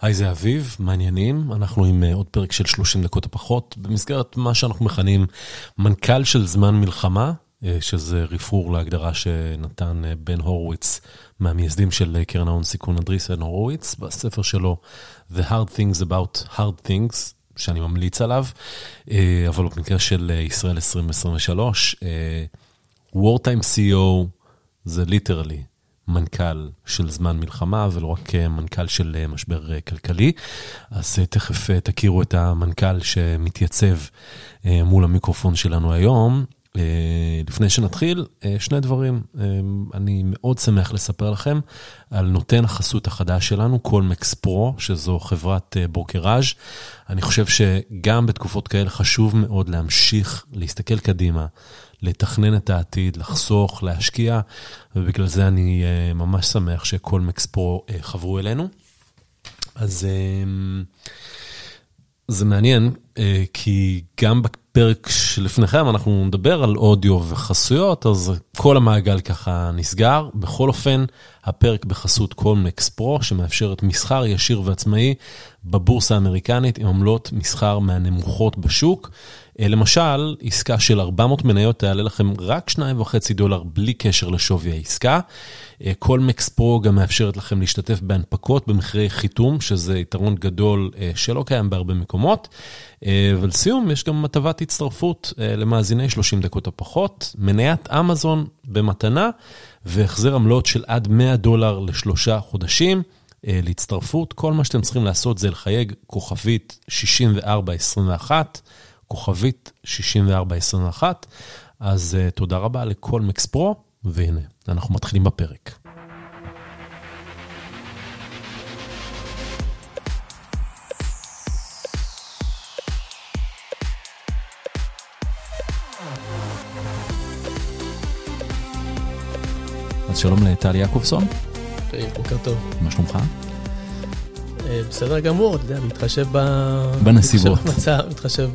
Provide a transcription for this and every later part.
היי, זה אביב, מעניינים. אנחנו עם עוד פרק של 30 דקות הפחות, במסגרת מה שאנחנו מכנים מנכ"ל של זמן מלחמה, שזה רפרור להגדרה שנתן בן הורוביץ, מהמייסדים של קרן ההון סיכון אדריסן הורוביץ, בספר שלו The Hard Things About Hard Things, שאני ממליץ עליו, אבל במקרה של ישראל 2023, Wartime CEO זה ליטרלי מנכ"ל של זמן מלחמה, ולא רק מנכ"ל של משבר כלכלי. אז תכף תכירו את המנכ"ל שמתייצב מול המיקרופון שלנו היום. לפני שנתחיל, שני דברים. אני מאוד שמח לספר לכם על נותן החסות החדש שלנו, קולמקס פרו, שזו חברת ברוקראז'. אני חושב שגם בתקופות כאלה חשוב מאוד להמשיך להסתכל קדימה, לתכנן את העתיד, לחסוך, להשקיע, ובגלל זה אני ממש שמח שקולמקס פרו חברו אלינו. אז זה מעניין, כי גם בפרק שלפניכם אנחנו נדבר על אודיו וחסויות, אז כל המעגל ככה נסגר. בכל אופן, הפרק בחסות קולמקס פרו, שמאפשרת מסחר ישיר ועצמאי בבורסה האמריקנית עם עמלות מסחר מהנמוכות בשוק. למשל, עסקה של 400 מניות תעלה לכם רק 2.5 דולר בלי קשר לשווי העסקה. קולמקס פרו גם מאפשרת לכם להשתתף בהנפקות במחירי חיתום, שזה יתרון גדול שלא קיים בהרבה מקומות. ולסיום, יש גם הטבת הצטרפות למאזיני 30 דקות הפחות, מניית אמזון במתנה, והחזר עמלות של עד 100 דולר לשלושה חודשים. להצטרפות, כל מה שאתם צריכים לעשות זה לחייג כוכבית 6421, כוכבית 6421. אז תודה רבה לקולמקס פרו, והנה, אנחנו מתחילים בפרק. אז שלום לטל יעקובסון. בוקר טוב. מה שלומך? בסדר גמור, אתה יודע, מתחשב ב... בנסיבות. מתחשב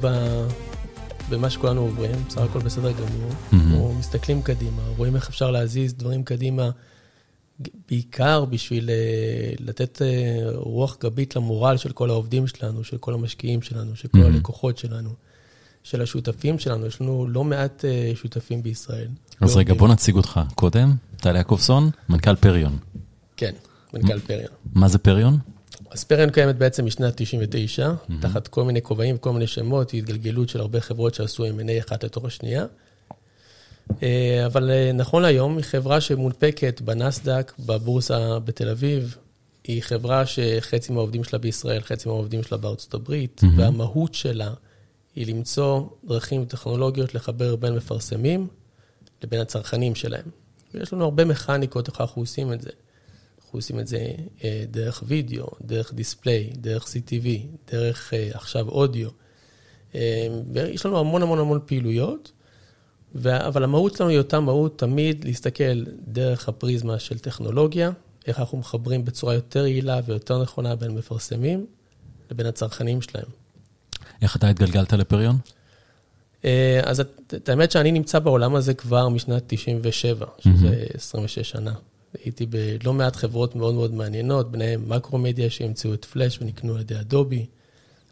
במה שכולנו עוברים, בסך הכל בסדר גמור. אנחנו מסתכלים קדימה, רואים איך אפשר להזיז דברים קדימה, בעיקר בשביל לתת רוח גבית למורל של כל העובדים שלנו, של כל המשקיעים שלנו, של כל הלקוחות שלנו, של השותפים שלנו. יש לנו לא מעט שותפים בישראל. אז רגע, בוא נציג אותך קודם. טל יעקובסון, מנכ"ל פריון. כן, מנכ"ל פריון. מה זה פריון? אז פריון קיימת בעצם משנת 99, תחת כל מיני כובעים וכל מיני שמות, היא התגלגלות של הרבה חברות שעשו M&A אחת לתוך השנייה. אבל נכון להיום, היא חברה שמונפקת בנסדק, בבורסה בתל אביב. היא חברה שחצי מהעובדים שלה בישראל, חצי מהעובדים שלה בארצות הברית, והמהות שלה היא למצוא דרכים טכנולוגיות לחבר בין מפרסמים לבין הצרכנים שלהם. ויש לנו הרבה מכניקות איך אנחנו עושים את זה. אנחנו עושים את זה דרך וידאו, דרך דיספליי, דרך CTV, דרך עכשיו אודיו. ויש לנו המון המון המון פעילויות, אבל המהות שלנו היא אותה מהות תמיד להסתכל דרך הפריזמה של טכנולוגיה, איך אנחנו מחברים בצורה יותר יעילה ויותר נכונה בין מפרסמים לבין הצרכנים שלהם. איך אתה התגלגלת לפריון? אז את האמת שאני נמצא בעולם הזה כבר משנת 97, שזה 26 שנה. הייתי בלא מעט חברות מאוד מאוד מעניינות, ביניהן מקרומדיה שהמציאו את פלאש ונקנו על ידי אדובי,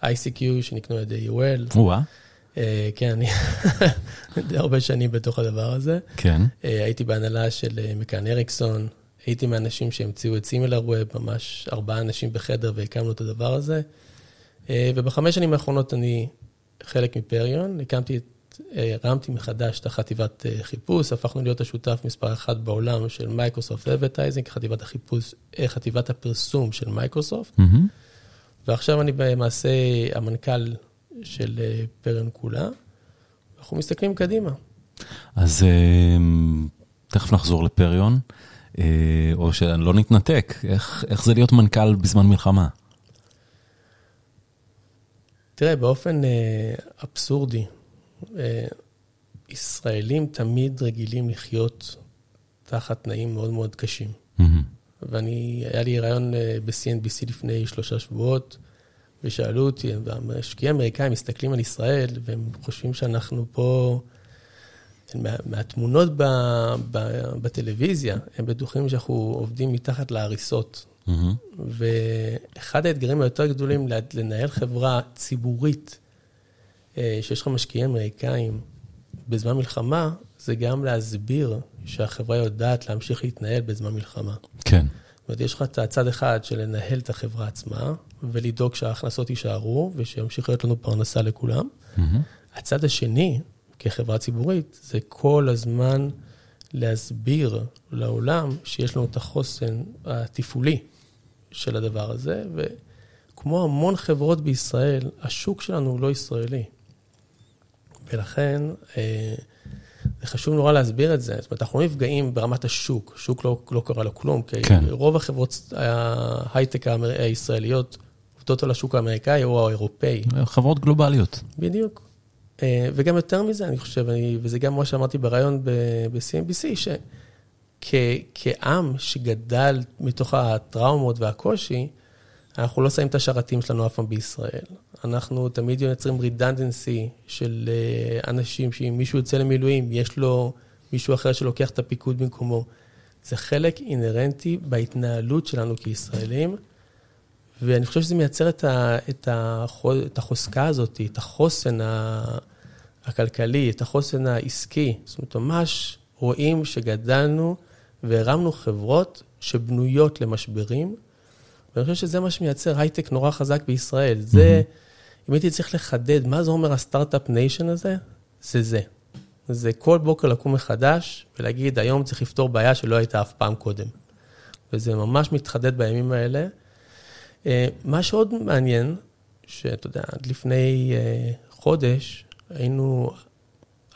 ICQ שנקנו על ידי UL. וואה. כן, אני די הרבה שנים בתוך הדבר הזה. כן. הייתי בהנהלה של מקאן אריקסון, הייתי מהאנשים שהמציאו את סימילר ווב, ממש ארבעה אנשים בחדר והקמנו את הדבר הזה. ובחמש שנים האחרונות אני חלק מפריון, הקמתי את הרמתי מחדש את החטיבת חיפוש, הפכנו להיות השותף מספר אחת בעולם של Microsoft Advertising, חטיבת החיפוש, חטיבת הפרסום של מייקרוסופט. ועכשיו אני למעשה המנכ"ל של פריון כולה, אנחנו מסתכלים קדימה. אז תכף נחזור לפריון, או שלא נתנתק, איך זה להיות מנכ"ל בזמן מלחמה? תראה, באופן אבסורדי, ישראלים תמיד רגילים לחיות תחת תנאים מאוד מאוד קשים. ואני, היה לי רעיון ב-CNBC לפני שלושה שבועות, ושאלו אותי, המשקיעים האמריקאים מסתכלים על ישראל, והם חושבים שאנחנו פה, מה, מהתמונות ב, ב, בטלוויזיה, הם בטוחים שאנחנו עובדים מתחת להריסות. ואחד האתגרים היותר גדולים לנהל חברה ציבורית, אה, שיש לך משקיעים אמריקאים בזמן מלחמה, זה גם להסביר שהחברה יודעת להמשיך להתנהל בזמן מלחמה. כן. זאת אומרת, יש לך את הצד אחד של לנהל את החברה עצמה, ולדאוג שההכנסות יישארו, ושימשיך להיות לנו פרנסה לכולם. Mm-hmm. הצד השני, כחברה ציבורית, זה כל הזמן להסביר לעולם שיש לנו את החוסן התפעולי של הדבר הזה, וכמו המון חברות בישראל, השוק שלנו הוא לא ישראלי. ולכן, אה, זה חשוב נורא להסביר את זה. זאת אומרת, אנחנו לא נפגעים ברמת השוק, שוק לא, לא קרה לו כלום, כי כן. רוב החברות ההייטק הישראליות עובדות על השוק האמריקאי או האירופאי. חברות גלובליות. בדיוק. אה, וגם יותר מזה, אני חושב, אני, וזה גם מה שאמרתי בריאיון ב-CNBC, שכעם שגדל מתוך הטראומות והקושי, אנחנו לא שמים את השרתים שלנו אף פעם בישראל. אנחנו תמיד יוצרים רידנדנסי של אה, אנשים שאם מישהו יוצא למילואים, יש לו מישהו אחר שלוקח את הפיקוד במקומו. זה חלק אינהרנטי בהתנהלות שלנו כישראלים, ואני חושב שזה מייצר את, ה, את, החוז, את החוזקה הזאת, את החוסן הכלכלי, את החוסן העסקי. זאת אומרת, ממש רואים שגדלנו והרמנו חברות שבנויות למשברים. ואני חושב שזה מה שמייצר הייטק נורא חזק בישראל. זה, mm-hmm. אם הייתי צריך לחדד, מה זה אומר ה Start-Up Nation הזה? זה זה. זה כל בוקר לקום מחדש ולהגיד, היום צריך לפתור בעיה שלא הייתה אף פעם קודם. וזה ממש מתחדד בימים האלה. אה, מה שעוד מעניין, שאתה יודע, עד לפני אה, חודש היינו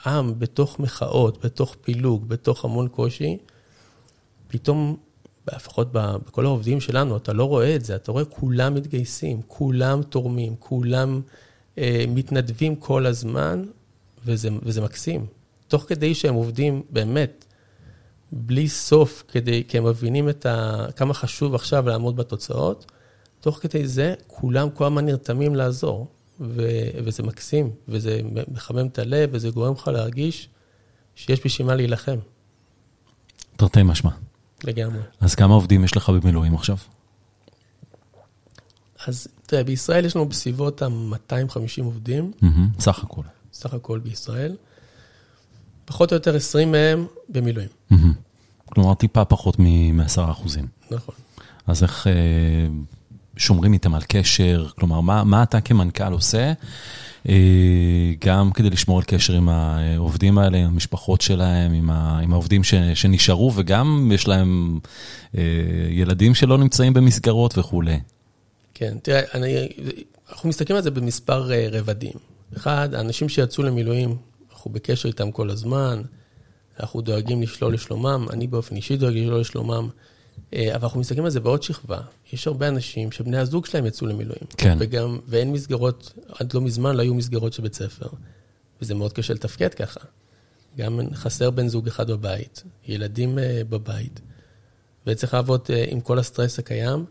עם בתוך מחאות, בתוך פילוג, בתוך המון קושי, פתאום לפחות בכל העובדים שלנו, אתה לא רואה את זה, אתה רואה כולם מתגייסים, כולם תורמים, כולם אה, מתנדבים כל הזמן, וזה, וזה מקסים. תוך כדי שהם עובדים באמת בלי סוף, כדי, כי הם מבינים את ה, כמה חשוב עכשיו לעמוד בתוצאות, תוך כדי זה כולם כל הזמן נרתמים לעזור, ו, וזה מקסים, וזה מחמם את הלב, וזה גורם לך להרגיש שיש בשביל מה להילחם. תרתי משמע. לגמרי. אז כמה עובדים יש לך במילואים עכשיו? אז תראה, בישראל יש לנו בסביבות ה-250 עובדים. Mm-hmm, סך הכל. סך הכל בישראל. פחות או יותר 20 מהם במילואים. Mm-hmm. כלומר, טיפה פחות מ-10 אחוזים. נכון. אז איך אה, שומרים איתם על קשר? כלומר, מה, מה אתה כמנכ"ל עושה? אה, גם כדי לשמור על קשר עם העובדים האלה, עם המשפחות שלהם, עם, ה, עם העובדים ש, שנשארו, וגם יש להם אה, ילדים שלא נמצאים במסגרות וכולי. כן, תראה, אני, אנחנו מסתכלים על זה במספר אה, רבדים. אחד, האנשים שיצאו למילואים, אנחנו בקשר איתם כל הזמן, אנחנו דואגים לשלול לשלומם, אני באופן אישי דואג לשלול לשלומם. אה, אבל אנחנו מסתכלים על זה בעוד שכבה. יש הרבה אנשים שבני הזוג שלהם יצאו למילואים. כן. וגם, ואין מסגרות, עד לא מזמן לא היו מסגרות של בית ספר. וזה מאוד קשה לתפקד ככה. גם חסר בן זוג אחד בבית, ילדים אה, בבית, וצריך לעבוד אה, עם כל הסטרס הקיים.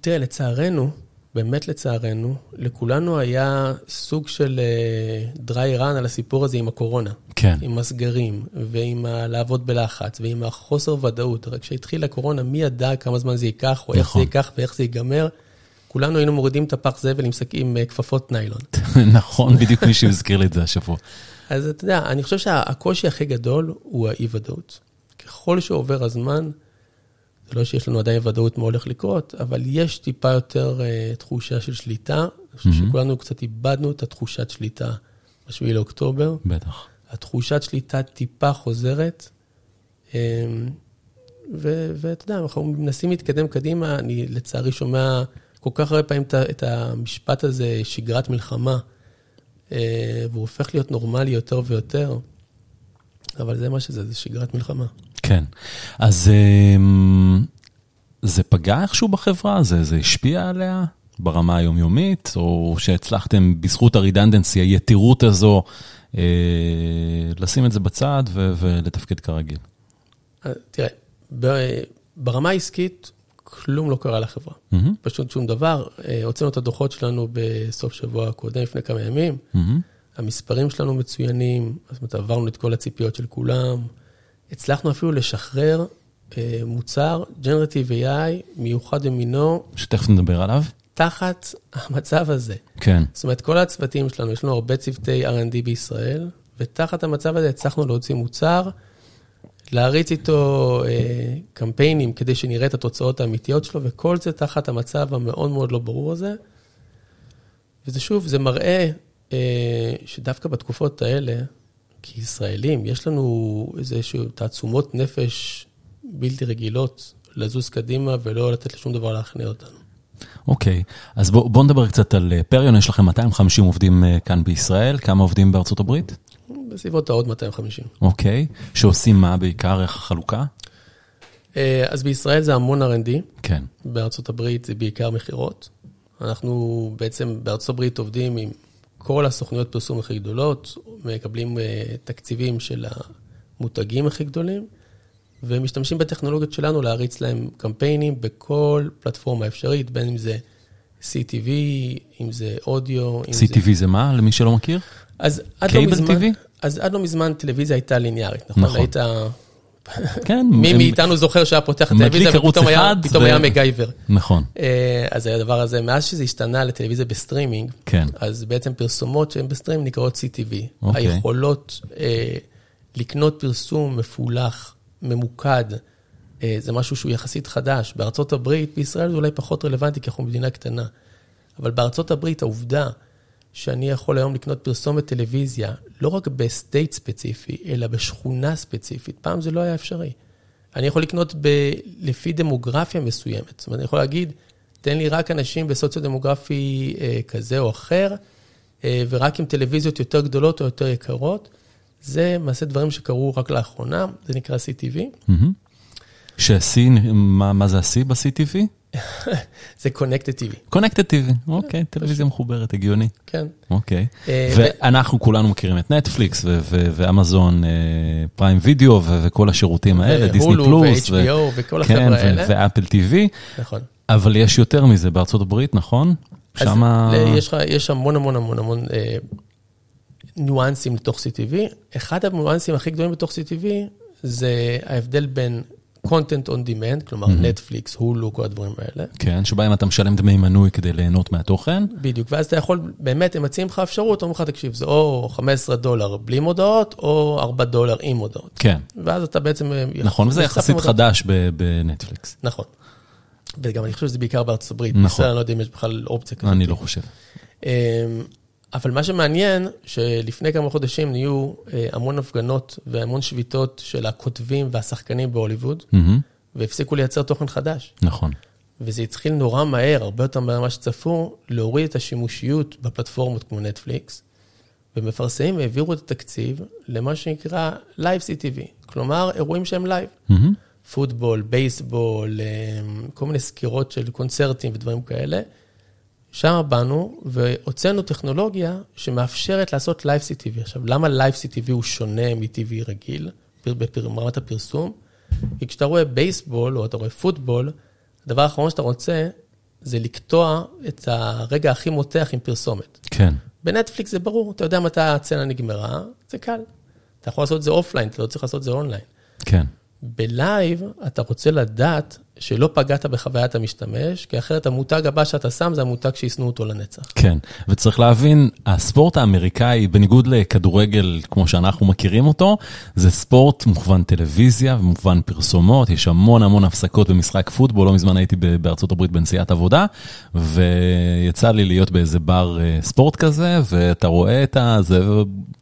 תראה, לצערנו, באמת לצערנו, לכולנו היה סוג של דריי רן על הסיפור הזה עם הקורונה. כן. עם הסגרים, ועם לעבוד בלחץ, ועם החוסר ודאות. רק כשהתחילה הקורונה, מי ידע כמה זמן זה ייקח, או נכון. איך זה. ייקח ואיך זה ייגמר. כולנו היינו מורידים את הפח זבל עם, עם אה, כפפות ניילון. נכון, בדיוק מי שהזכיר לי את זה השבוע. אז אתה יודע, אני חושב שהקושי הכי גדול הוא האי-ודאות. ככל שעובר הזמן, זה לא שיש לנו עדיין ודאות מה הולך לקרות, אבל יש טיפה יותר uh, תחושה של שליטה. אני חושב. שכולנו קצת איבדנו את התחושת שליטה ב-7 לאוקטובר. בטח. התחושת שליטה טיפה חוזרת. אמ, ואתה יודע, אנחנו מנסים להתקדם קדימה, אני לצערי שומע כל כך הרבה פעמים את המשפט הזה, שגרת מלחמה, אה, והוא הופך להיות נורמלי יותר ויותר, אבל זה מה שזה, זה שגרת מלחמה. כן. אז אמ, זה פגע איכשהו בחברה? זה, זה השפיע עליה ברמה היומיומית, או שהצלחתם בזכות הרידנדנסי, היתירות הזו, אה, לשים את זה בצד ולתפקד כרגיל. אה, תראה, ברמה העסקית, כלום לא קרה לחברה. Mm-hmm. פשוט שום דבר. אה, הוצאנו את הדוחות שלנו בסוף שבוע הקודם, לפני כמה ימים. Mm-hmm. המספרים שלנו מצוינים, זאת אומרת, עברנו את כל הציפיות של כולם. הצלחנו אפילו לשחרר אה, מוצר Generative AI מיוחד במינו, שתכף נדבר עליו. תחת המצב הזה. כן. זאת אומרת, כל הצוותים שלנו, יש לנו הרבה צוותי R&D בישראל, ותחת המצב הזה הצלחנו להוציא מוצר, להריץ איתו אה, קמפיינים כדי שנראה את התוצאות האמיתיות שלו, וכל זה תחת המצב המאוד מאוד לא ברור הזה. וזה שוב, זה מראה אה, שדווקא בתקופות האלה, כישראלים, יש לנו איזשהו תעצומות נפש בלתי רגילות לזוז קדימה ולא לתת לשום דבר להכניע אותנו. אוקיי, אז בואו בוא נדבר קצת על אה, פריון, יש לכם 250 עובדים אה, כאן בישראל, כמה עובדים בארצות הברית? בסביבות העוד 250. אוקיי, שעושים מה בעיקר, איך החלוקה? אה, אז בישראל זה המון R&D, כן. בארצות הברית זה בעיקר מכירות. אנחנו בעצם בארצות הברית עובדים עם כל הסוכנויות פרסום הכי גדולות, מקבלים אה, תקציבים של המותגים הכי גדולים, ומשתמשים בטכנולוגיות שלנו להריץ להם קמפיינים בכל פלטפורמה אפשרית, בין אם זה CTV, אם זה אודיו. אם CTV זה... זה מה, למי שלא מכיר? אז עד לא מזמן, TV? אז עד לא מזמן טלוויזיה הייתה ליניארית, נכון? נכון. היית... כן. מי מאיתנו זוכר שהיה פותח טלוויזיה ופתאום היה, ו- היה מקגייבר. נכון, אה, אז הדבר הזה, מאז שזה השתנה לטלוויזיה בסטרימינג, כן. אז בעצם פרסומות שהן בסטרימינג נקראות CTV. אוקיי. היכולות אה, לקנות פרסום מפולח, ממוקד, אה, זה משהו שהוא יחסית חדש. בארצות הברית, בישראל זה אולי פחות רלוונטי, כי אנחנו מדינה קטנה. אבל בארצות הברית העובדה שאני יכול היום לקנות פרסומת טלוויזיה, לא רק ב state ספציפי, אלא בשכונה ספציפית, פעם זה לא היה אפשרי. אני יכול לקנות ב, לפי דמוגרפיה מסוימת. זאת אומרת, אני יכול להגיד, תן לי רק אנשים בסוציו-דמוגרפי אה, כזה או אחר, אה, ורק עם טלוויזיות יותר גדולות או יותר יקרות. זה למעשה דברים שקרו רק לאחרונה, זה נקרא CTV. מהמם. ש-C, מה מה זה ה-C ב-CTV? זה Connected TV, Connected TV, אוקיי, טלוויזיה מחוברת, הגיוני. כן. אוקיי. אה, ואנחנו כולנו מכירים את נטפליקס ואמזון פריים וידאו ו- וכל השירותים האלה, דיסני פלוס. ו- ו-HBO וכל כן, החבר'ה האלה. ואפל TV, נכון. אבל יש יותר מזה בארצות הברית, נכון? שמה... יש המון המון המון המון אה, ניואנסים לתוך CTV. אחד הניואנסים הכי גדולים בתוך CTV זה ההבדל בין content on demand, כלומר נטפליקס, הולו, כל הדברים האלה. כן, שבהם אתה משלם דמי מנוי כדי ליהנות מהתוכן. בדיוק, ואז אתה יכול, באמת, הם מציעים לך אפשרות, אומרים לך, תקשיב, זה או 15 דולר בלי מודעות, או 4 דולר עם מודעות. כן, ואז אתה בעצם... אה, נכון, וזה יחסית. חדש בנטפליקס. נכון. וגם אני חושב שזה בעיקר בארצות הברית. נכון. בישראל אני לא יודע אם יש בכלל אופציה כזאת. אני לא חושב. אבל מה שמעניין, שלפני כמה חודשים נהיו אה, המון הפגנות והמון שביתות של הכותבים והשחקנים בהוליווד, מהמם, והפסיקו לייצר תוכן חדש. נכון. וזה התחיל נורא מהר, הרבה יותר מהר ממה שצפו, להוריד את השימושיות בפלטפורמות כמו נטפליקס, ומפרסמים העבירו את התקציב למה שנקרא Live CTV, כלומר, אירועים שהם live. מהמם, פוטבול, בייסבול, אמ, כל מיני סקירות של קונצרטים ודברים כאלה. שם באנו והוצאנו טכנולוגיה שמאפשרת לעשות Live CTV. עכשיו, למה Live CTV הוא שונה מ-TV רגיל, ברמת הפרסום? כי כשאתה רואה בייסבול או אתה רואה פוטבול, הדבר האחרון שאתה רוצה זה לקטוע את הרגע הכי מותח עם פרסומת. כן. בנטפליקס זה ברור, אתה יודע מתי הסצנה נגמרה, זה קל. אתה יכול לעשות את זה אופליין, אתה לא צריך לעשות את זה אונליין. כן. ב live אתה רוצה לדעת שלא פגעת בחוויית המשתמש, כי אחרת המותג הבא שאתה שם זה המותג שישנאו אותו לנצח. כן, וצריך להבין, הספורט האמריקאי, בניגוד לכדורגל כמו שאנחנו מכירים אותו, זה ספורט מוכוון טלוויזיה ומוכוון פרסומות, יש המון המון הפסקות במשחק פוטבול, לא מזמן הייתי בארצות הברית בנסיעת עבודה, ויצא לי להיות באיזה בר אה, ספורט כזה, ואתה רואה את ה... זה,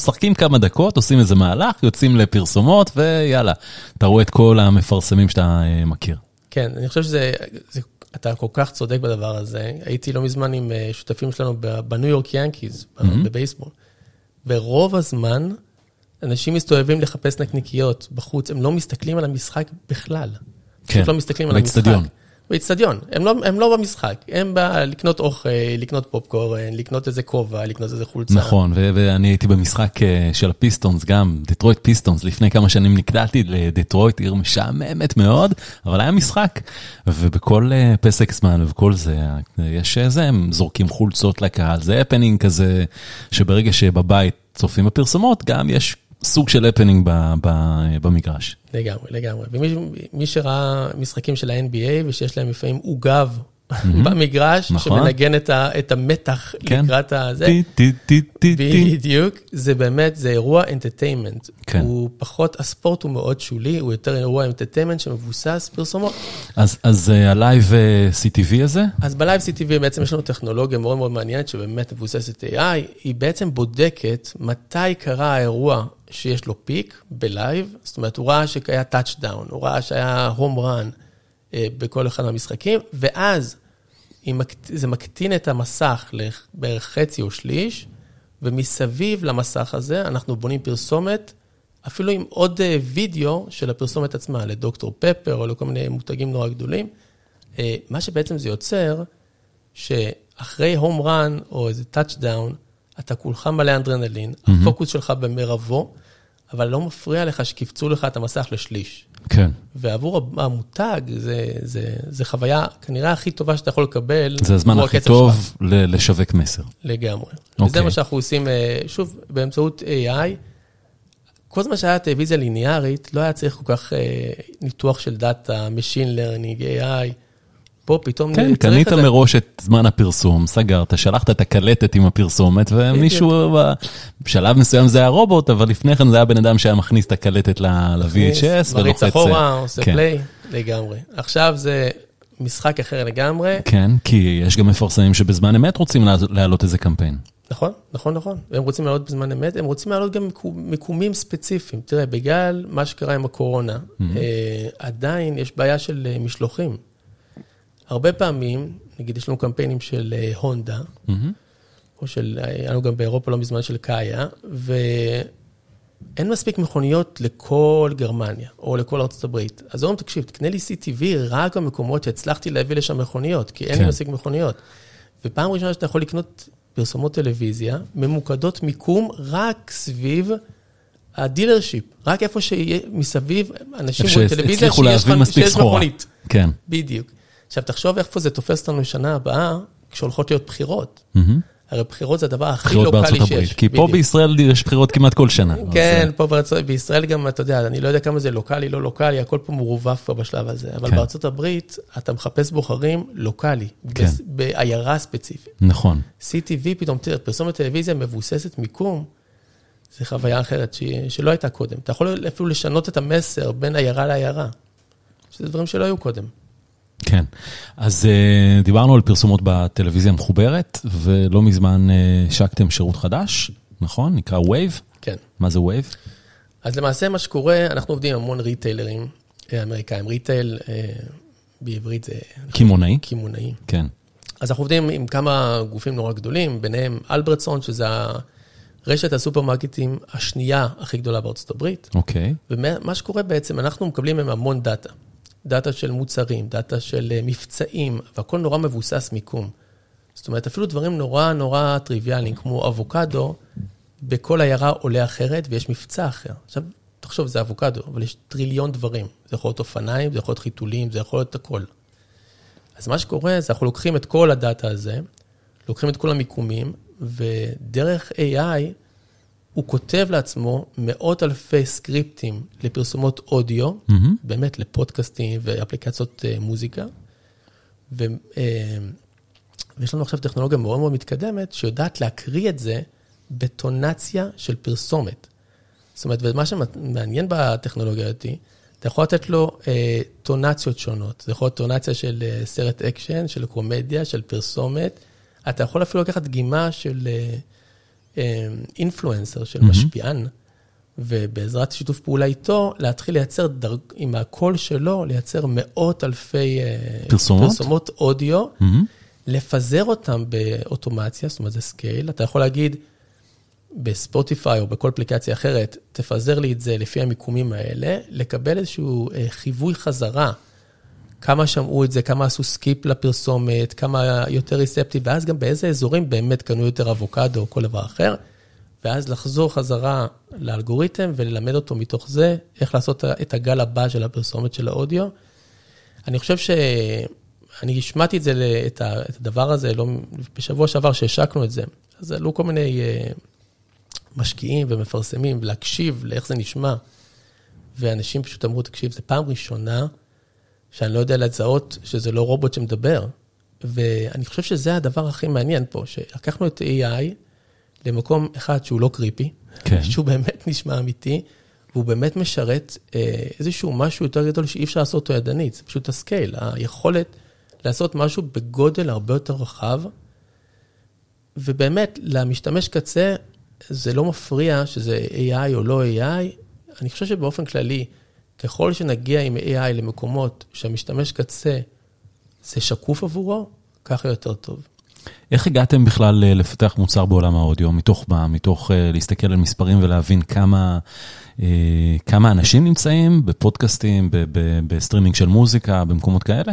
משחקים כמה דקות, עושים איזה מהלך, יוצאים לפרסומות, ויאללה, אתה רואה את כל המפרסמים שאתה אה, מכיר. כן, אני חושב שזה, זה, אתה כל כך צודק בדבר הזה. הייתי לא מזמן עם אה, שותפים שלנו בניו יורק ינקיז, ב- בבייסבול. ורוב הזמן, אנשים מסתובבים לחפש נקניקיות בחוץ, הם לא מסתכלים על המשחק בכלל. כן, לא מסתכלים על המשחק. באיצטדיון, הם לא, הם לא במשחק, הם בא לקנות אוכל, לקנות פופקורן, לקנות איזה כובע, לקנות איזה חולצה. נכון, ו- ואני הייתי במשחק אה, של הפיסטונס גם, דטרויט פיסטונס, לפני כמה שנים נקלעתי לדטרויט, עיר משעממת מאוד, אבל היה משחק, ובכל אה, פסק זמן ובכל זה, אה, יש אה, זה, הם זורקים חולצות לקהל, זה הפנינג כזה, שברגע שבבית צופים בפרסומות, גם יש סוג של הפנינג במגרש. לגמרי, לגמרי. ומי שראה משחקים של ה-NBA ושיש להם לפעמים עוגב במגרש, נכון. שמנגן את המתח כן. לקראת הזה. בדיוק, זה באמת, זה אירוע entertainment. כן. הוא פחות, הספורט הוא מאוד שולי, הוא יותר אירוע entertainment שמבוסס פרסומות. אז, אז אה, ה live אה, CTV הזה? אז ב live CTV בעצם יש לנו טכנולוגיה מאוד מאוד מעניינת, שבאמת מבוססת AI, היא בעצם בודקת מתי קרה האירוע שיש לו peak ב live, זאת אומרת, הוא ראה שהיה touchdown, הוא ראה שהיה home run בכל אחד מהמשחקים, ואז מקט... זה מקטין את המסך לבערך חצי או שליש, ומסביב למסך הזה אנחנו בונים פרסומת, אפילו עם עוד אה, וידאו של הפרסומת עצמה, לדוקטור פפר או לכל מיני מותגים נורא גדולים. אה, מה שבעצם זה יוצר, שאחרי home run או איזה touchdown, אתה כולך מלא אדרנלין, mm-hmm. הפוקוס שלך במירבו, אבל לא מפריע לך שקיווצו לך את המסך לשליש. כן. ועבור המותג, זה, זה, זה חוויה כנראה הכי טובה שאתה יכול לקבל. זה הזמן הכי טוב שלך. ל- לשווק מסר. לגמרי. אוקיי. וזה מה שאנחנו עושים, אה, שוב, באמצעות AI. כל זמן שהיה טלוויזיה ליניארית, לא היה צריך כל כך אה, ניתוח של דאטה, Machine Learning, AI. פה פתאום כן, קנית. מראש את זמן הפרסום, סגרת, שלחת את הקלטת עם הפרסומת, ומישהו, בשלב מסוים זה היה רובוט, אבל לפני כן זה היה בן אדם שהיה מכניס את הקלטת ל-VHS מריץ ולוחץ... אחורה, עושה כן. פליי, לגמרי. עכשיו זה משחק אחר לגמרי. כן, כי יש גם מפרסמים שבזמן אמת רוצים לה- להעלות איזה קמפיין. נכון, נכון, נכון. הם רוצים לעלות בזמן אמת, הם רוצים לעלות גם מיקו- מיקומים ספציפיים. תראה, בגלל מה שקרה עם הקורונה, אה, עדיין יש בעיה של אה, משלוחים. הרבה פעמים, נגיד יש לנו קמפיינים של אה, הונדה, או של, היה לנו גם באירופה לא מזמן של קאיה, ואין מספיק מכוניות לכל גרמניה, או לכל ארצות הברית. אז אומרים, תקשיב, תקנה לי CTV רק במקומות שהצלחתי להביא לשם מכוניות, כי אין לי כן. מספיק מכוניות. ופעם ראשונה שאתה יכול לקנות פרסומות טלוויזיה, ממוקדות מיקום רק סביב ה dealership, רק איפה שיהיה מסביב, אנשים רואים טלוויזיה, שיש לך-. מכונית. כן. בדיוק. עכשיו, תחשוב איפה זה תופס אותנו לשנה הבאה, כשהולכות להיות בחירות. הרי בחירות זה הדבר הכי בחירות לוקאלי שיש. בארצות הברית. כי פה בדיוק. בישראל יש בחירות כמעט כל שנה. כן, אה, פה בארצות, בישראל גם, אתה יודע, אני לא יודע כמה זה לוקאלי, לא לוקאלי, הכל פה מעורבב כבר בשלב הזה. אבל כן. בארצות הברית, אתה מחפש בוחרים לוקאלי, כן. בעיירה ספציפית. נכון. CTV, פתאום, תראה, פרסומת טלוויזיה מבוססת מיקום, זו חוויה אחרת ש... שלא הייתה קודם. אתה יכול אפילו לשנות את המסר בין עיירה לעיירה, שזה דברים שלא היו קודם. כן. אז uh, דיברנו על פרסומות בטלוויזיה המחוברת, ולא מזמן uh, השקתם שירות חדש, נכון? נקרא Wave. כן. מה זה Wave? אז למעשה מה שקורה, אנחנו עובדים עם המון ריטיילרים אה, אמריקאים. retail אה, בעברית זה קמעונאי. קמעונאי. כן. אז אנחנו עובדים עם כמה גופים נורא גדולים, ביניהם אלברטסונס, שזה רשת הסופרמרקטים השנייה הכי גדולה בארצות הברית. אוקיי. ומה שקורה בעצם, אנחנו מקבלים מהם המון data. data של מוצרים, דאטה של אה, מבצעים, והכל נורא מבוסס מיקום. זאת אומרת, אפילו דברים נורא נורא טריוויאליים, כמו אבוקדו, בכל עיירה עולה אחרת ויש מבצע אחר. עכשיו, תחשוב, זה אבוקדו, אבל יש טריליון דברים. זה יכול להיות אופניים, זה יכול להיות חיתולים, זה יכול להיות הכל. אז מה שקורה, זה אנחנו לוקחים את כל הדאטה הזה, לוקחים את כל המיקומים, ודרך AI, הוא כותב לעצמו מאות אלפי סקריפטים לפרסומות אודיו, מהמם. באמת לפודקאסטים ואפליקציות אה, מוזיקה. ו, אה, ויש לנו עכשיו טכנולוגיה מאוד מאוד מתקדמת, שיודעת להקריא את זה בטונציה של פרסומת. זאת אומרת, ומה שמעניין בטכנולוגיה הזאת, אתה יכול לתת לו אה, טונציות שונות. זה יכול להיות טונציה של אה, סרט אקשן, של קומדיה, של פרסומת. אתה יכול אפילו לקחת דגימה של אה, influencer, של משפיען, ובעזרת שיתוף פעולה איתו, להתחיל לייצר, דר... עם הקול שלו, לייצר מאות אלפי אה, פרסומות? פרסומות אודיו, מהמם. לפזר אותם באוטומציה, זאת אומרת, זה scale. אתה יכול להגיד, בספוטיפיי או בכל אפליקציה אחרת, תפזר לי את זה לפי המיקומים האלה, לקבל איזשהו אה, חיווי חזרה, כמה שמעו את זה, כמה עשו skip לפרסומת, כמה יותר receptive, ואז גם באיזה אזורים באמת קנו יותר אבוקדו או כל דבר אחר, ואז לחזור חזרה לאלגוריתם וללמד אותו מתוך זה איך לעשות את הגל הבא של הפרסומת של האודיו. אני חושב ש... אני השמעתי את זה, את הדבר הזה, לא, בשבוע שעבר שהשקנו את זה, אז עלו כל מיני uh, משקיעים ומפרסמים ולהקשיב לאיך זה נשמע. ואנשים פשוט אמרו, תקשיב, זו פעם ראשונה שאני לא יודע לזהות שזה לא רובוט שמדבר. ואני חושב שזה הדבר הכי מעניין פה, שלקחנו את AI למקום אחד שהוא לא קריפי, כן. שהוא באמת נשמע אמיתי, והוא באמת משרת אה, איזשהו משהו יותר גדול שאי אפשר לעשות אותו ידנית, זה פשוט הסקייל, היכולת לעשות משהו בגודל הרבה יותר רחב, ובאמת, למשתמש קצה, זה לא מפריע שזה AI או לא AI, אני חושב שבאופן כללי, ככל שנגיע עם AI למקומות שהמשתמש קצה זה שקוף עבורו, ככה יותר טוב. איך הגעתם בכלל אה, לפתח מוצר בעולם האודיו? מתוך מה? מתוך uh, להסתכל על מספרים ולהבין כמה, uh, כמה אנשים נמצאים בפודקאסטים, בסטרימינג של מוזיקה, במקומות כאלה?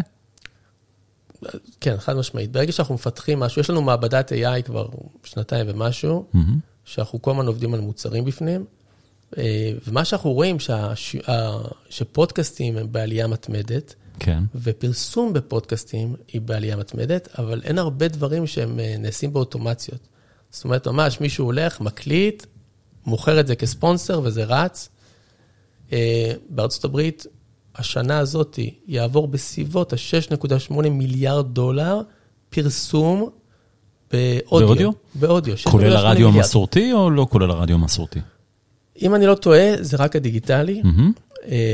כן, חד משמעית. ברגע שאנחנו מפתחים משהו, יש לנו מעבדת AI כבר שנתיים ומשהו, mm-hmm. שאנחנו כל הזמן עובדים על מוצרים בפנים, ומה שאנחנו רואים, שהש... שפודקאסטים הם בעלייה מתמדת, כן. ופרסום בפודקאסטים היא בעלייה מתמדת, אבל אין הרבה דברים שהם אה, נעשים באוטומציות. זאת אומרת, ממש מישהו הולך, מקליט, מוכר את זה כספונסר וזה רץ. אה, בארצות הברית, השנה הזאת יעבור בסביבות ה-6.8 מיליארד דולר פרסום באודיו. באודיו? באודיו. כולל הרדיו המסורתי או לא כולל הרדיו המסורתי? אם אני לא טועה, זה רק הדיגיטלי. Mm-hmm.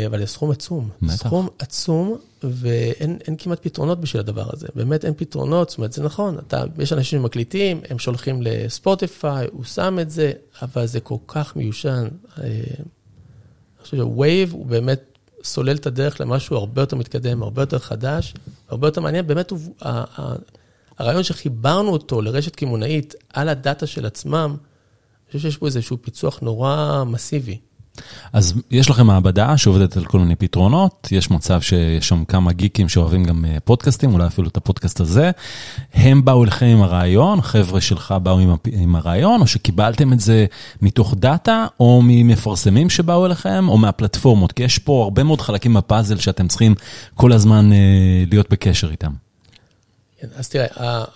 אבל זה סכום עצום. בטח. סכום עצום, ואין כמעט פתרונות בשביל הדבר הזה. באמת אין פתרונות, זאת אומרת, זה נכון, אתה, יש אנשים שמקליטים, הם שולחים לספוטיפיי, הוא שם את זה, אבל זה כל כך מיושן. אה, אני חושב שווייב הוא באמת סולל את הדרך למשהו הרבה יותר מתקדם, הרבה יותר חדש, הרבה יותר מעניין. באמת, הוא, הרעיון שחיברנו אותו לרשת קמעונאית על הדאטה של עצמם, חושב שיש פה איזשהו פיצוח נורא מסיבי. אז יש לכם מעבדה שעובדת על כל מיני פתרונות, יש מצב שיש שם כמה גיקים שאוהבים גם אה, פודקאסטים, אולי אפילו את הפודקאסט הזה. הם באו אליכם עם הרעיון, החבר'ה שלך באו עם, עם הרעיון, או שקיבלתם את זה מתוך data, או ממפרסמים שבאו אליכם, או מהפלטפורמות, כי יש פה הרבה מאוד חלקים בפאזל שאתם צריכים כל הזמן אה, להיות בקשר איתם. כן, אז תראה,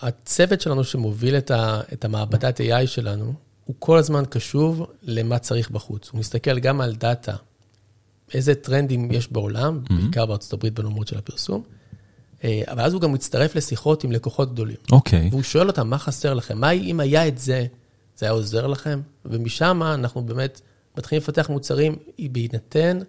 הצוות שלנו שמוביל את המעבדת AI שלנו, הוא כל הזמן קשוב למה צריך בחוץ. הוא מסתכל גם על data, איזה טרנדים יש בעולם, mm-hmm. בעיקר בארצות הברית בעולמות של הפרסום, אה, אבל אז הוא גם מצטרף לשיחות עם לקוחות גדולים. אוקיי. Okay. והוא שואל אותם, מה חסר לכם? מה אם היה את זה, זה היה עוזר לכם? ומשם אנחנו באמת מתחילים לפתח מוצרים בהינתן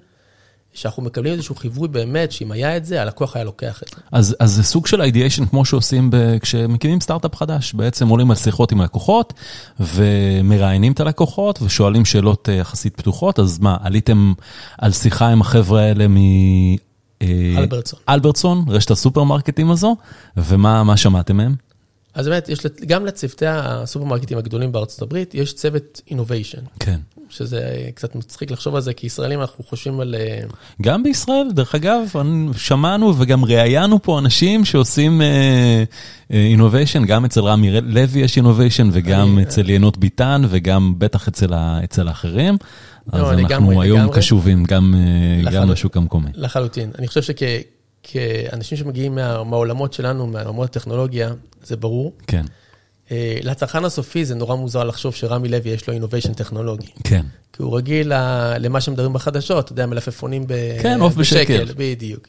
שאנחנו מקבלים איזשהו חיווי באמת, שאם היה את זה, הלקוח היה לוקח את זה. אז, אז זה סוג של אידיאשן כמו שעושים ב, כשמקימים סטארט-אפ חדש. בעצם עולים על שיחות עם לקוחות, ומראיינים את הלקוחות, ושואלים שאלות אה, יחסית פתוחות. אז מה, עליתם על שיחה עם החבר'ה האלה מ... אה, אלברטסון. אלברטסון, רשת הסופרמרקטים הזו, ומה שמעתם מהם? אז באמת, יש, גם לצוותי הסופרמרקטים הגדולים בארצות הברית, יש צוות innovation. כן. שזה קצת מצחיק לחשוב על זה, כי ישראלים אנחנו חושבים על... אה, גם בישראל, דרך אגב, שמענו וגם ראיינו פה אנשים שעושים innovation, uh, uh, גם אצל רמי לוי יש innovation, וגם אני, אצל יינות ביתן, וגם בטח אצל, אצל האחרים. לא, אז אנחנו היום. קשובים גם, לשוק המקומי. לחלוטין. אני חושב שכאנשים שמגיעים מה, מהעולמות שלנו, מעולמות הטכנולוגיה, זה ברור. כן. אה, לצרכן הסופי זה נורא מוזר לחשוב שרמי לוי יש לו אינוביישן טכנולוגי. כן. כי הוא רגיל למה שמדברים בחדשות, אתה יודע, מלפפונים ב... כן, עוף בשקל. בדיוק.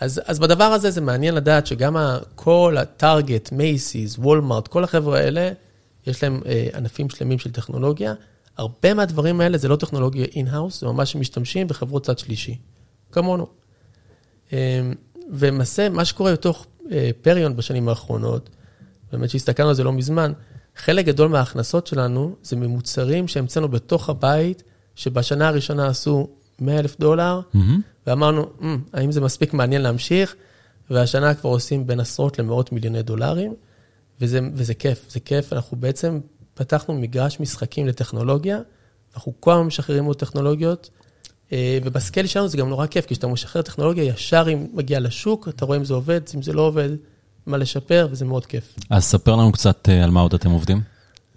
אז, אז בדבר הזה זה מעניין לדעת שגם כל הטארגט, מייסיס, וולמארט, כל החבר'ה האלה, יש להם אה, ענפים שלמים של טכנולוגיה. הרבה מהדברים האלה זה לא טכנולוגיה in-house, זה ממש משתמשים בחברות צד שלישי, כמונו. אה, ולמעשה, מה שקורה בתוך אה, פריון בשנים האחרונות, באמת שהסתכלנו על זה לא מזמן, חלק גדול מההכנסות שלנו זה ממוצרים שהמצאנו בתוך הבית, שבשנה הראשונה עשו 100 אלף דולר, mm-hmm. ואמרנו, mm, האם זה מספיק מעניין להמשיך? והשנה כבר עושים בין עשרות למאות מיליוני דולרים, וזה, וזה כיף, זה כיף. אנחנו בעצם פתחנו מגרש משחקים לטכנולוגיה, אנחנו כל הזמן משחררים עוד טכנולוגיות, וב scale שלנו זה גם נורא כיף, כי כשאתה משחרר טכנולוגיה, ישר היא מגיעה לשוק, אתה רואה אם זה עובד, אם זה לא עובד, מה לשפר, וזה מאוד כיף. אז ספר לנו קצת אה, על מה עוד אתם עובדים.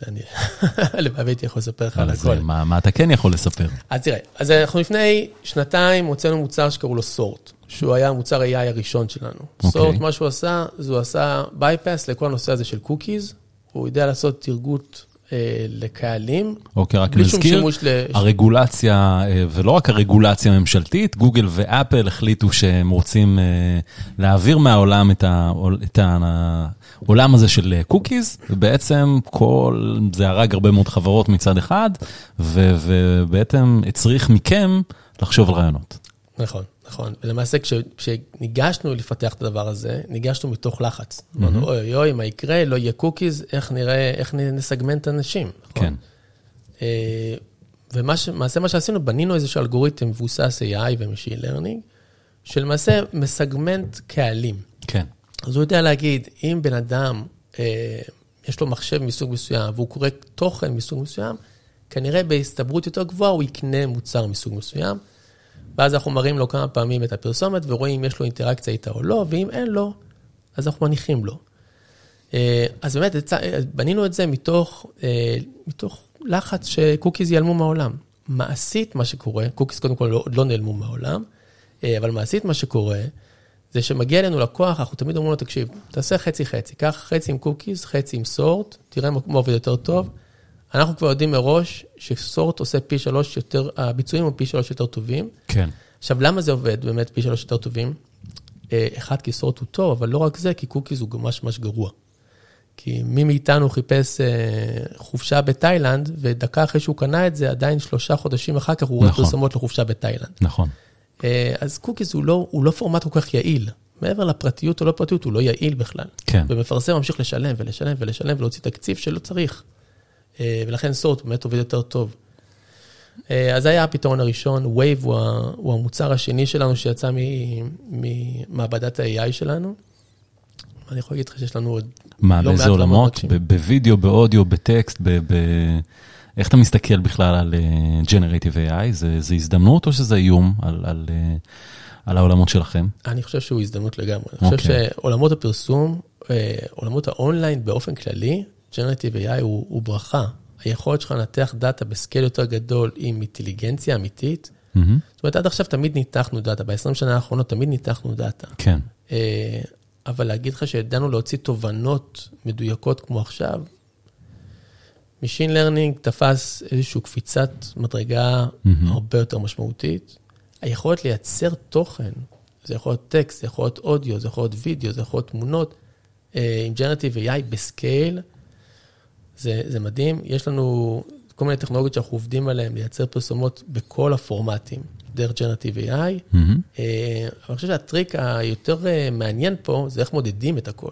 אני, הלוואי הייתי יכול לספר לך על הכל. מה, מה אתה כן יכול לספר? אז תראה, אז אנחנו לפני שנתיים הוצאנו מוצר שקראו לו סורט, שהוא היה המוצר AI הראשון שלנו. Okay. אוקיי. סורט, מה שהוא עשה, זה הוא עשה bypass לכל הנושא הזה של cookies, הוא יודע לעשות טרגוט אה, לקהלים. אוקיי, רק נזכיר, ל- הרגולציה, אה, ולא רק הרגולציה הממשלתית, גוגל ואפל החליטו שהם רוצים אה, להעביר מהעולם את העול- את העולם הזה של cookies, ובעצם כל, זה הרג הרבה מאוד חברות מצד אחד, ו- ובעצם הצריך מכם לחשוב על רעיונות. נכון, נכון. ולמעשה כש, כשניגשנו לפתח את הדבר הזה, ניגשנו מתוך לחץ. אמרנו, אוי אוי אוי, מה יקרה? לא יהיה cookies, איך נראה, איך נסגמנט אנשים. נכון? כן, אה, ולמעשה מה שעשינו, בנינו איזשהו אלגוריתם מבוסס AI ו-Machine Learning, שלמעשה מסגמנט קהלים. כן, אז הוא יודע להגיד, אם בן אדם, אה, יש לו מחשב מסוג מסוים, והוא קורא תוכן מסוג מסוים, כנראה בהסתברות יותר גבוהה הוא יקנה מוצר מסוג מסוים, ואז אנחנו מראים לו כמה פעמים את הפרסומת ורואים אם יש לו אינטראקציה איתה או לא, ואם אין לו, אז אנחנו מניחים לו. אה, אז באמת, בנינו את זה מתוך, אה, מתוך לחץ ש cookies ייעלמו מהעולם. מעשית מה שקורה, cookies קודם כל לא- לא נעלמו מהעולם, אה, אבל מעשית מה שקורה, זה שמגיע אלינו לקוח, אנחנו תמיד אומרים לו, תקשיב, תעשה חצי-חצי, קח חצי עם cookies, חצי עם סורט, תראה מה עובד יותר טוב. אנחנו כבר יודעים מראש שסורט עושה פי שלוש יותר, הביצועים הם פי שלוש יותר טובים. כן, עכשיו, למה זה עובד באמת פי שלוש יותר טובים? אה, אחד, כי סורט הוא טוב, אבל לא רק זה, כי cookies הוא ממש ממש גרוע. כי מי מאיתנו חיפש אה, חופשה בתאילנד, ודקה אחרי שהוא קנה את זה, עדיין שלושה חודשים אחר כך הוא רואה נכון. פרסומות לחופשה בתאילנד. נכון. אה, אז cookies הוא לא, הוא לא פורמט כל כך יעיל. מעבר לפרטיות או לא פרטיות, הוא לא יעיל בכלל. כן. ומפרסם ממשיך לשלם ולשלם ולשלם ולהוציא תקציב שלא צריך. אה, ולכן סורט באמת עובד יותר טוב. אה, אז זה היה הפתרון הראשון, Wave הוא, הוא המוצר השני שלנו שיצא ממעבדת ה-AI שלנו. אני יכול להגיד לך שיש לנו עוד מה, לא באיזה עולמות? בווידאו, באודיו, בטקסט, ב... ב- איך אתה מסתכל בכלל על אה, Generative AI? זה, זה הזדמנות או שזה איום על, על, אה, על העולמות שלכם? אני חושב שהוא הזדמנות לגמרי. אני חושב אוקיי. שעולמות הפרסום, עולמות האונליין באופן כללי, Generative AI הוא, הוא ברכה. היכולת שלך לנתח דאטה ב scale יותר גדול עם אינטליגנציה אמיתית. מהמם. זאת אומרת, עד עכשיו תמיד ניתחנו דאטה, ב-20 שנה האחרונות תמיד ניתחנו דאטה. כן, אה, אבל להגיד לך שידענו להוציא תובנות מדויקות כמו עכשיו, Machine Learning תפס איזושהי קפיצת מדרגה מהמם. הרבה יותר משמעותית. היכולת לייצר תוכן, זה יכול להיות טקסט, זה יכול להיות אודיו, זה יכול להיות וידאו, זה יכול להיות תמונות, אה, עם Generative AI בסקייל, זה, זה מדהים. יש לנו כל מיני טכנולוגיות שאנחנו עובדים עליהן, לייצר פרסומות בכל הפורמטים, דרך Generative AI. מהמם. אה, אני חושב שהטריק היותר אה, מעניין פה, זה איך מודדים את הכל.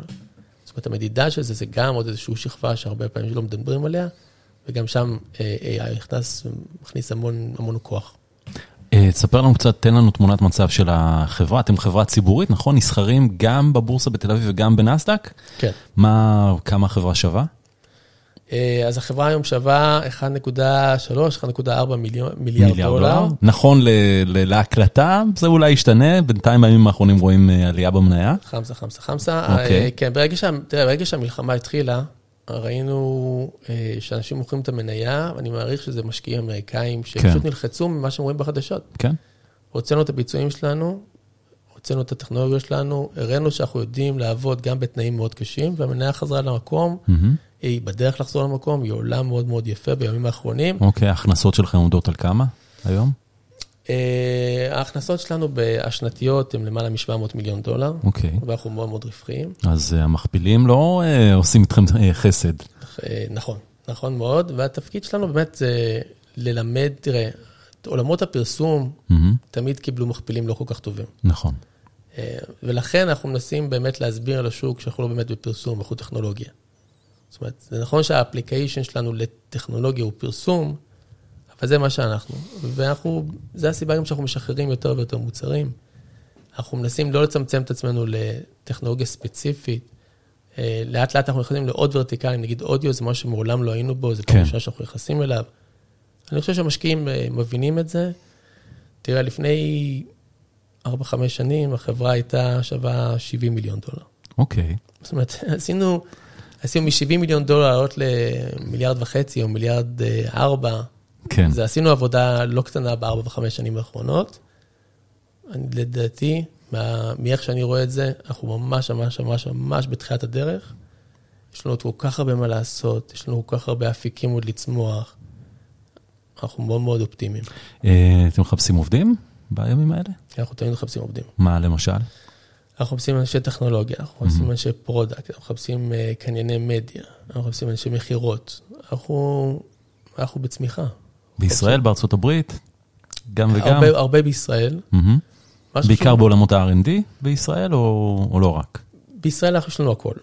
זאת אומרת, המדידה של זה, זה גם עוד איזושהי שכבה שהרבה פעמים לא מדברים עליה, וגם שם אה, AI נכנס, מכניס המון, המון כוח. תספר לנו קצת, תן לנו תמונת מצב של החברה. אתם חברה ציבורית, נכון? נסחרים גם בבורסה בתל אביב וגם בנסדק? כן. מה, כמה החברה שווה? אה, אז החברה היום שווה 1.3, 1.4 מיליון- מיליארד דולר. נכון ל- ל- להקלטה, זה אולי ישתנה, בינתיים בימים האחרונים רואים אה, עלייה במניה. חמסה, חמסה, חמסה. אוקיי. אה, כן, ברגע, שה, תראה, ברגע שהמלחמה התחילה, ראינו אה, שאנשים מוכרים את המניה, ואני מעריך שזה משקיעים אמריקאים שפשוט כן. נלחצו ממה שהם רואים בחדשות. כן? הוצאנו את הביצועים שלנו, הוצאנו את הטכנולוגיה שלנו, הראינו שאנחנו יודעים לעבוד גם בתנאים מאוד קשים, והמניה חזרה למקום, מהמם. היא בדרך לחזור למקום, היא עולה מאוד מאוד יפה בימים האחרונים. אוקיי, ההכנסות שלכם עומדות על כמה היום? אה, ההכנסות שלנו השנתיות הן למעלה מ-700 מיליון דולר, אוקיי. ואנחנו מאוד מאוד רווחיים. אז אה, המכפילים לא אה, עושים איתכם חסד. נכון, נכון מאוד, והתפקיד שלנו באמת זה ללמד, תראה, עולמות הפרסום מהמם. תמיד קיבלו מכפילים לא כל כך טובים. נכון. ולכן אנחנו מנסים באמת להסביר לשוק שאנחנו לא באמת בפרסום, אנחנו טכנולוגיה. זאת אומרת, זה נכון שהאפליקיישן שלנו לטכנולוגיה הוא פרסום, אבל זה מה שאנחנו. ואנחנו, זה הסיבה גם שאנחנו משחררים יותר ויותר מוצרים. אנחנו מנסים לא לצמצם את עצמנו לטכנולוגיה ספציפית. אה, לאט לאט אנחנו נכנסים לעוד ורטיקלים, נגיד אודיו זה משהו שמעולם לא היינו בו, זה פעם כן. ראשונה שאנחנו נכנסים אליו. אני חושב שהמשקיעים אה, מבינים את זה. תראה, לפני 4-5 שנים החברה הייתה שווה 70 מיליון דולר. אוקיי. זאת אומרת, עשינו, עשינו מ-70 מיליון דולר לעלות למיליארד וחצי או מיליארד אה, ארבע. כן. זה עשינו עבודה לא קטנה בארבע וחמש שנים האחרונות. אני, לדעתי, מה- מאיך שאני רואה את זה, אנחנו ממש ממש ממש ממש בתחילת הדרך. יש לנו עוד כל כך הרבה מה לעשות, יש לנו כל כך הרבה אפיקים עוד לצמוח. אנחנו מאוד מאוד אופטימיים. אה, אתם מחפשים עובדים בימים האלה? אנחנו תמיד מחפשים עובדים. מה למשל? אנחנו מחפשים אנשי טכנולוגיה, אנחנו מחפשים אנשי product, אנחנו מחפשים אה, קנייני מדיה, אנחנו מחפשים אנשי מכירות. אנחנו, אנחנו בצמיחה. בישראל, בארצות הברית? גם וגם? הרבה, הרבה בישראל. שחשוב- בעיקר בעולמות ה-R&D בישראל, או או לא רק? בישראל אנחנו- יש לנו הכל.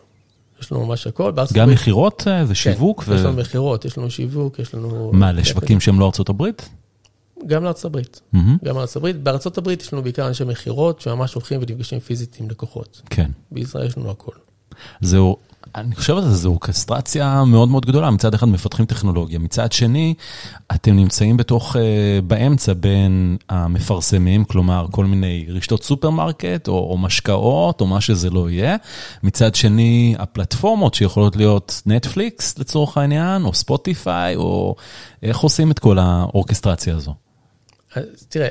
יש לנו ממש הכל. גם מכירות אה, ושיווק? כן, ו- יש לנו מכירות, יש לנו שיווק, יש לנו... מה, לשווקים שהם לא ארצות הברית? גם לארצות הברית. מהמם. גם לארצות הברית. בארצות הברית יש לנו בעיקר אנשי מכירות שממש הולכים ונפגשים פיזית עם לקוחות. כן. בישראל יש לנו הכל. זהו, אני חושב על זה, זו אורקסטרציה מאוד מאוד גדולה. מצד אחד מפתחים טכנולוגיה, מצד שני, אתם נמצאים בתוך, אה, באמצע בין המפרסמים, כלומר, כל מיני רשתות סופרמרקט, או, או משקאות, או מה שזה לא יהיה. מצד שני, הפלטפורמות שיכולות להיות נטפליקס לצורך העניין, או ספוטיפיי, או איך עושים את כל האורקסטרציה הזו. תראה,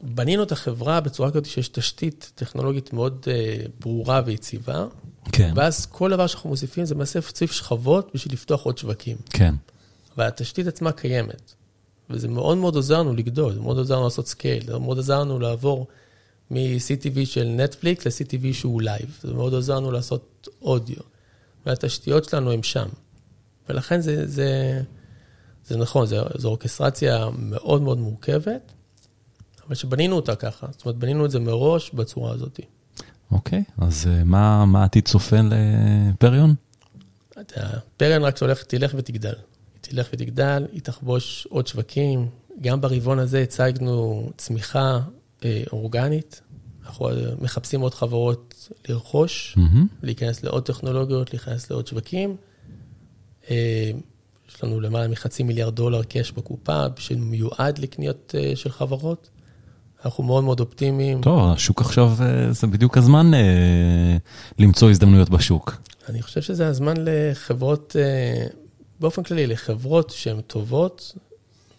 בנינו את החברה בצורה כזאת שיש תשתית טכנולוגית מאוד אה, ברורה ויציבה, כן, ואז כל דבר שאנחנו מוסיפים זה למעשה להוסיף שכבות בשביל לפתוח עוד שווקים. כן, אבל התשתית עצמה קיימת, וזה מאוד מאוד עוזר לנו לגדול, זה מאוד עוזר לנו לעשות scale, זה מאוד עוזר לנו לעבור מ-CTV של נטפליקס ל-CTV שהוא live, זה מאוד עוזר לנו לעשות אודיו, והתשתיות שלנו הן שם. ולכן זה, זה, זה נכון, זו, זו אורקסטרציה מאוד מאוד מורכבת, אבל שבנינו אותה ככה, זאת אומרת, בנינו את זה מראש בצורה הזאת. אוקיי, אז אה, מה מה העתיד צופה לפריון? אתה- פריון רק הולך, תלך ותגדל. היא תלך ותגדל, היא תכבוש עוד שווקים. גם ברבעון הזה הצגנו צמיחה אה, אורגנית. אנחנו אה, מחפשים עוד חברות לרכוש, מהמם. להיכנס לעוד טכנולוגיות, להיכנס לעוד שווקים. אה, יש לנו למעלה מחצי מיליארד דולר קאש בקופה, שמיועד לקניות אה, של חברות. אנחנו מאוד מאוד אופטימיים. טוב, השוק עכשיו, אה, זה בדיוק הזמן אה, למצוא הזדמנויות בשוק. אני חושב שזה הזמן לחברות, באופן כללי, לחברות שהן טובות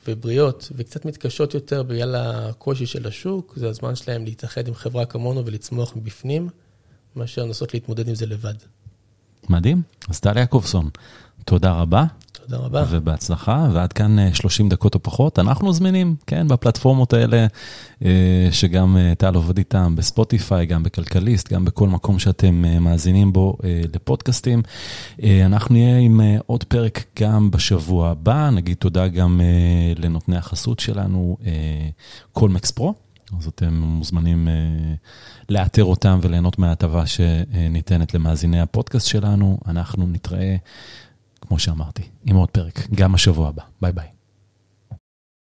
ובריאות וקצת מתקשות יותר בגלל הקושי של השוק, זה הזמן שלהם להתאחד עם חברה כמונו ולצמוח מבפנים, מאשר לנסות להתמודד עם זה לבד. מדהים. אז טל יעקובסון, תודה רבה תודה רבה. ובהצלחה, ועד כאן אה, 30 דקות או פחות. אנחנו זמינים, כן, בפלטפורמות האלה, אה, שגם אה, טל עובד איתם, בספוטיפיי, גם בכלכליסט, גם בכל מקום שאתם אה, מאזינים בו אה, לפודקאסטים. אה, אנחנו נהיה עם אה, עוד פרק גם בשבוע הבא, נגיד תודה גם אה, לנותני החסות שלנו, אה, קולמקס פרו. אז אתם מוזמנים אה, לאתר אותם וליהנות מההטבה שניתנת למאזיני הפודקאסט שלנו. אנחנו נתראה, כמו שאמרתי, עם עוד פרק, גם השבוע הבא. ביי ביי.